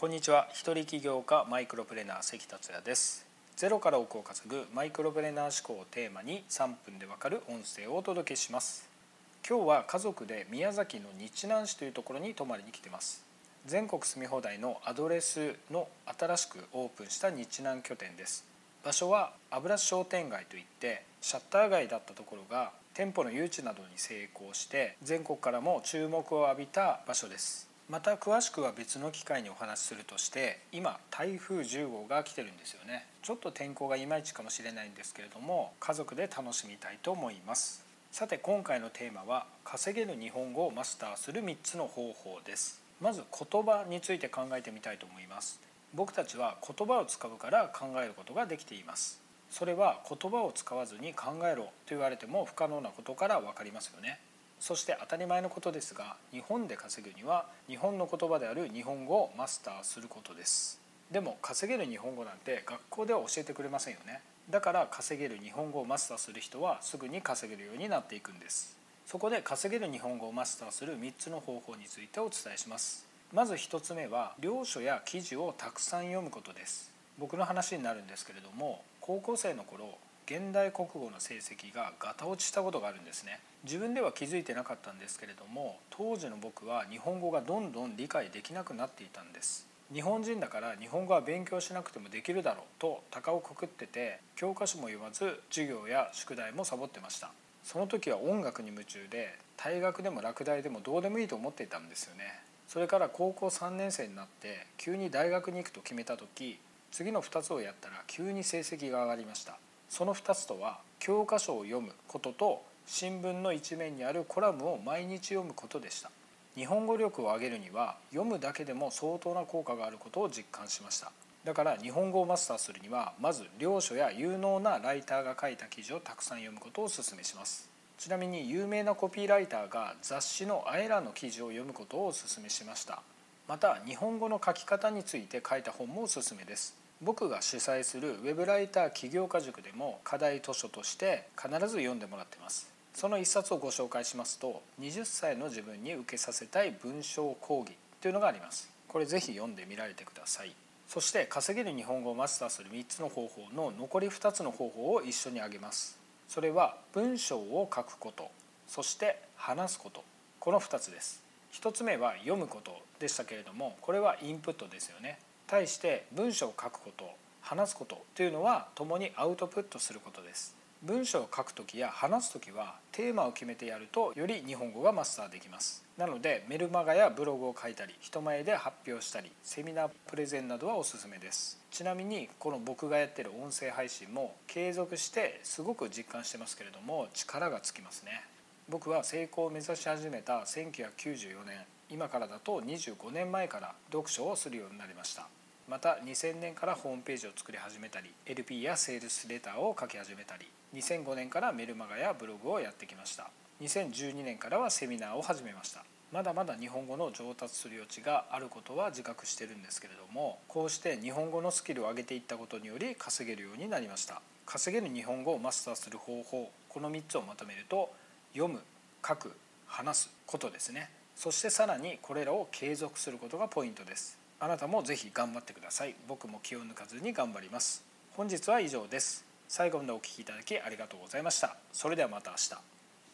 こんにちは。一人起業家マイクロプレーナー関達也です。ゼロから億を稼ぐマイクロプレーナー思考をテーマに3分でわかる音声をお届けします。今日は家族で宮崎の日南市というところに泊まりに来てます。全国住み放題のアドレスの新しくオープンした日南拠点です。場所は油商店街といってシャッター街だったところが店舗の誘致などに成功して全国からも注目を浴びた場所です。また詳しくは別の機会にお話しするとして今台風10号が来てるんですよね。ちょっと天候がいまいちかもしれないんですけれども家族で楽しみたいと思います。さて今回のテーマは稼げる日本語をマスターする3つの方法です。まず言葉について考えてみたいと思います。僕たちは言葉を使うから考えることができています。それは言葉を使わずに考えろと言われても不可能なことから分かりますよね。そして当たり前のことですが日本で稼ぐには日本の言葉である日本語をマスターすることです。でも稼げる日本語なんて学校では教えてくれませんよね。だから稼げる日本語をマスターする人はすぐに稼げるようになっていくんです。そこで稼げる日本語をマスターする3つの方法についてお伝えします。まず1つ目は領書や記事をたくさん読むことです。僕の話になるんですけれども高校生の頃現代国語の成績がガタ落ちしたことがあるんですね。自分では気づいてなかったんですけれども当時の僕は日本語がどんどん理解できなくなっていたんです。日本人だから日本語は勉強しなくてもできるだろうと高をくくってて教科書も読まず授業や宿題もサボってました。その時は音楽に夢中で退学でも落第でもどうでもいいと思っていたんですよね。それから高校3年生になって急に大学に行くと決めた時次の2つをやったら急に成績が上がりました。その2つとは教科書を読むことと新聞の一面にあるコラムを毎日読むことでした。日本語力を上げるには読むだけでも相当な効果があることを実感しました。だから日本語をマスターするにはまず領書や有能なライターが書いた記事をたくさん読むことをお勧めします。ちなみに有名なコピーライターが雑誌のあえらの記事を読むことをお勧めしました。また日本語の書き方について書いた本もおすすめです。僕が主催するウェブライター起業家塾でも課題図書として必ず読んでもらってます。その一冊をご紹介しますと20歳の自分に受けさせたい文章講義というのがあります。これぜひ読んでみられてください。そして稼げる日本語をマスターする3つの方法の残り2つの方法を一緒に挙げます。それは文章を書くこと。そして話すこと。この2つです。1つ目は読むことでしたけれどもこれはインプットですよね。対して文章を書くこと話すことというのは共にアウトプットすることです。文章を書く時や話す時はテーマを決めてやるとより日本語がマスターできます。なのでメルマガやブログを書いたり人前で発表したりセミナープレゼンなどはおすすめです。ちなみにこの僕がやってる音声配信も継続してすごく実感してますけれども力がつきますね。僕は成功を目指し始めた1994年今からだと25年前から読書をするようになりました。また2000年からホームページを作り始めたり LP やセールスレターを書き始めたり2005年からメルマガやブログをやってきました。2012年からはセミナーを始めました。まだまだ日本語の上達する余地があることは自覚してるんですけれどもこうして日本語のスキルを上げていったことにより稼げるようになりました。稼げる日本語をマスターする方法この3つをまとめると読む書く話すことですね。そしてさらにこれらを継続することがポイントです。あなたもぜひ頑張ってください。僕も気を抜かずに頑張ります。本日は以上です。最後までお聴きいただきありがとうございました。それではまた明日。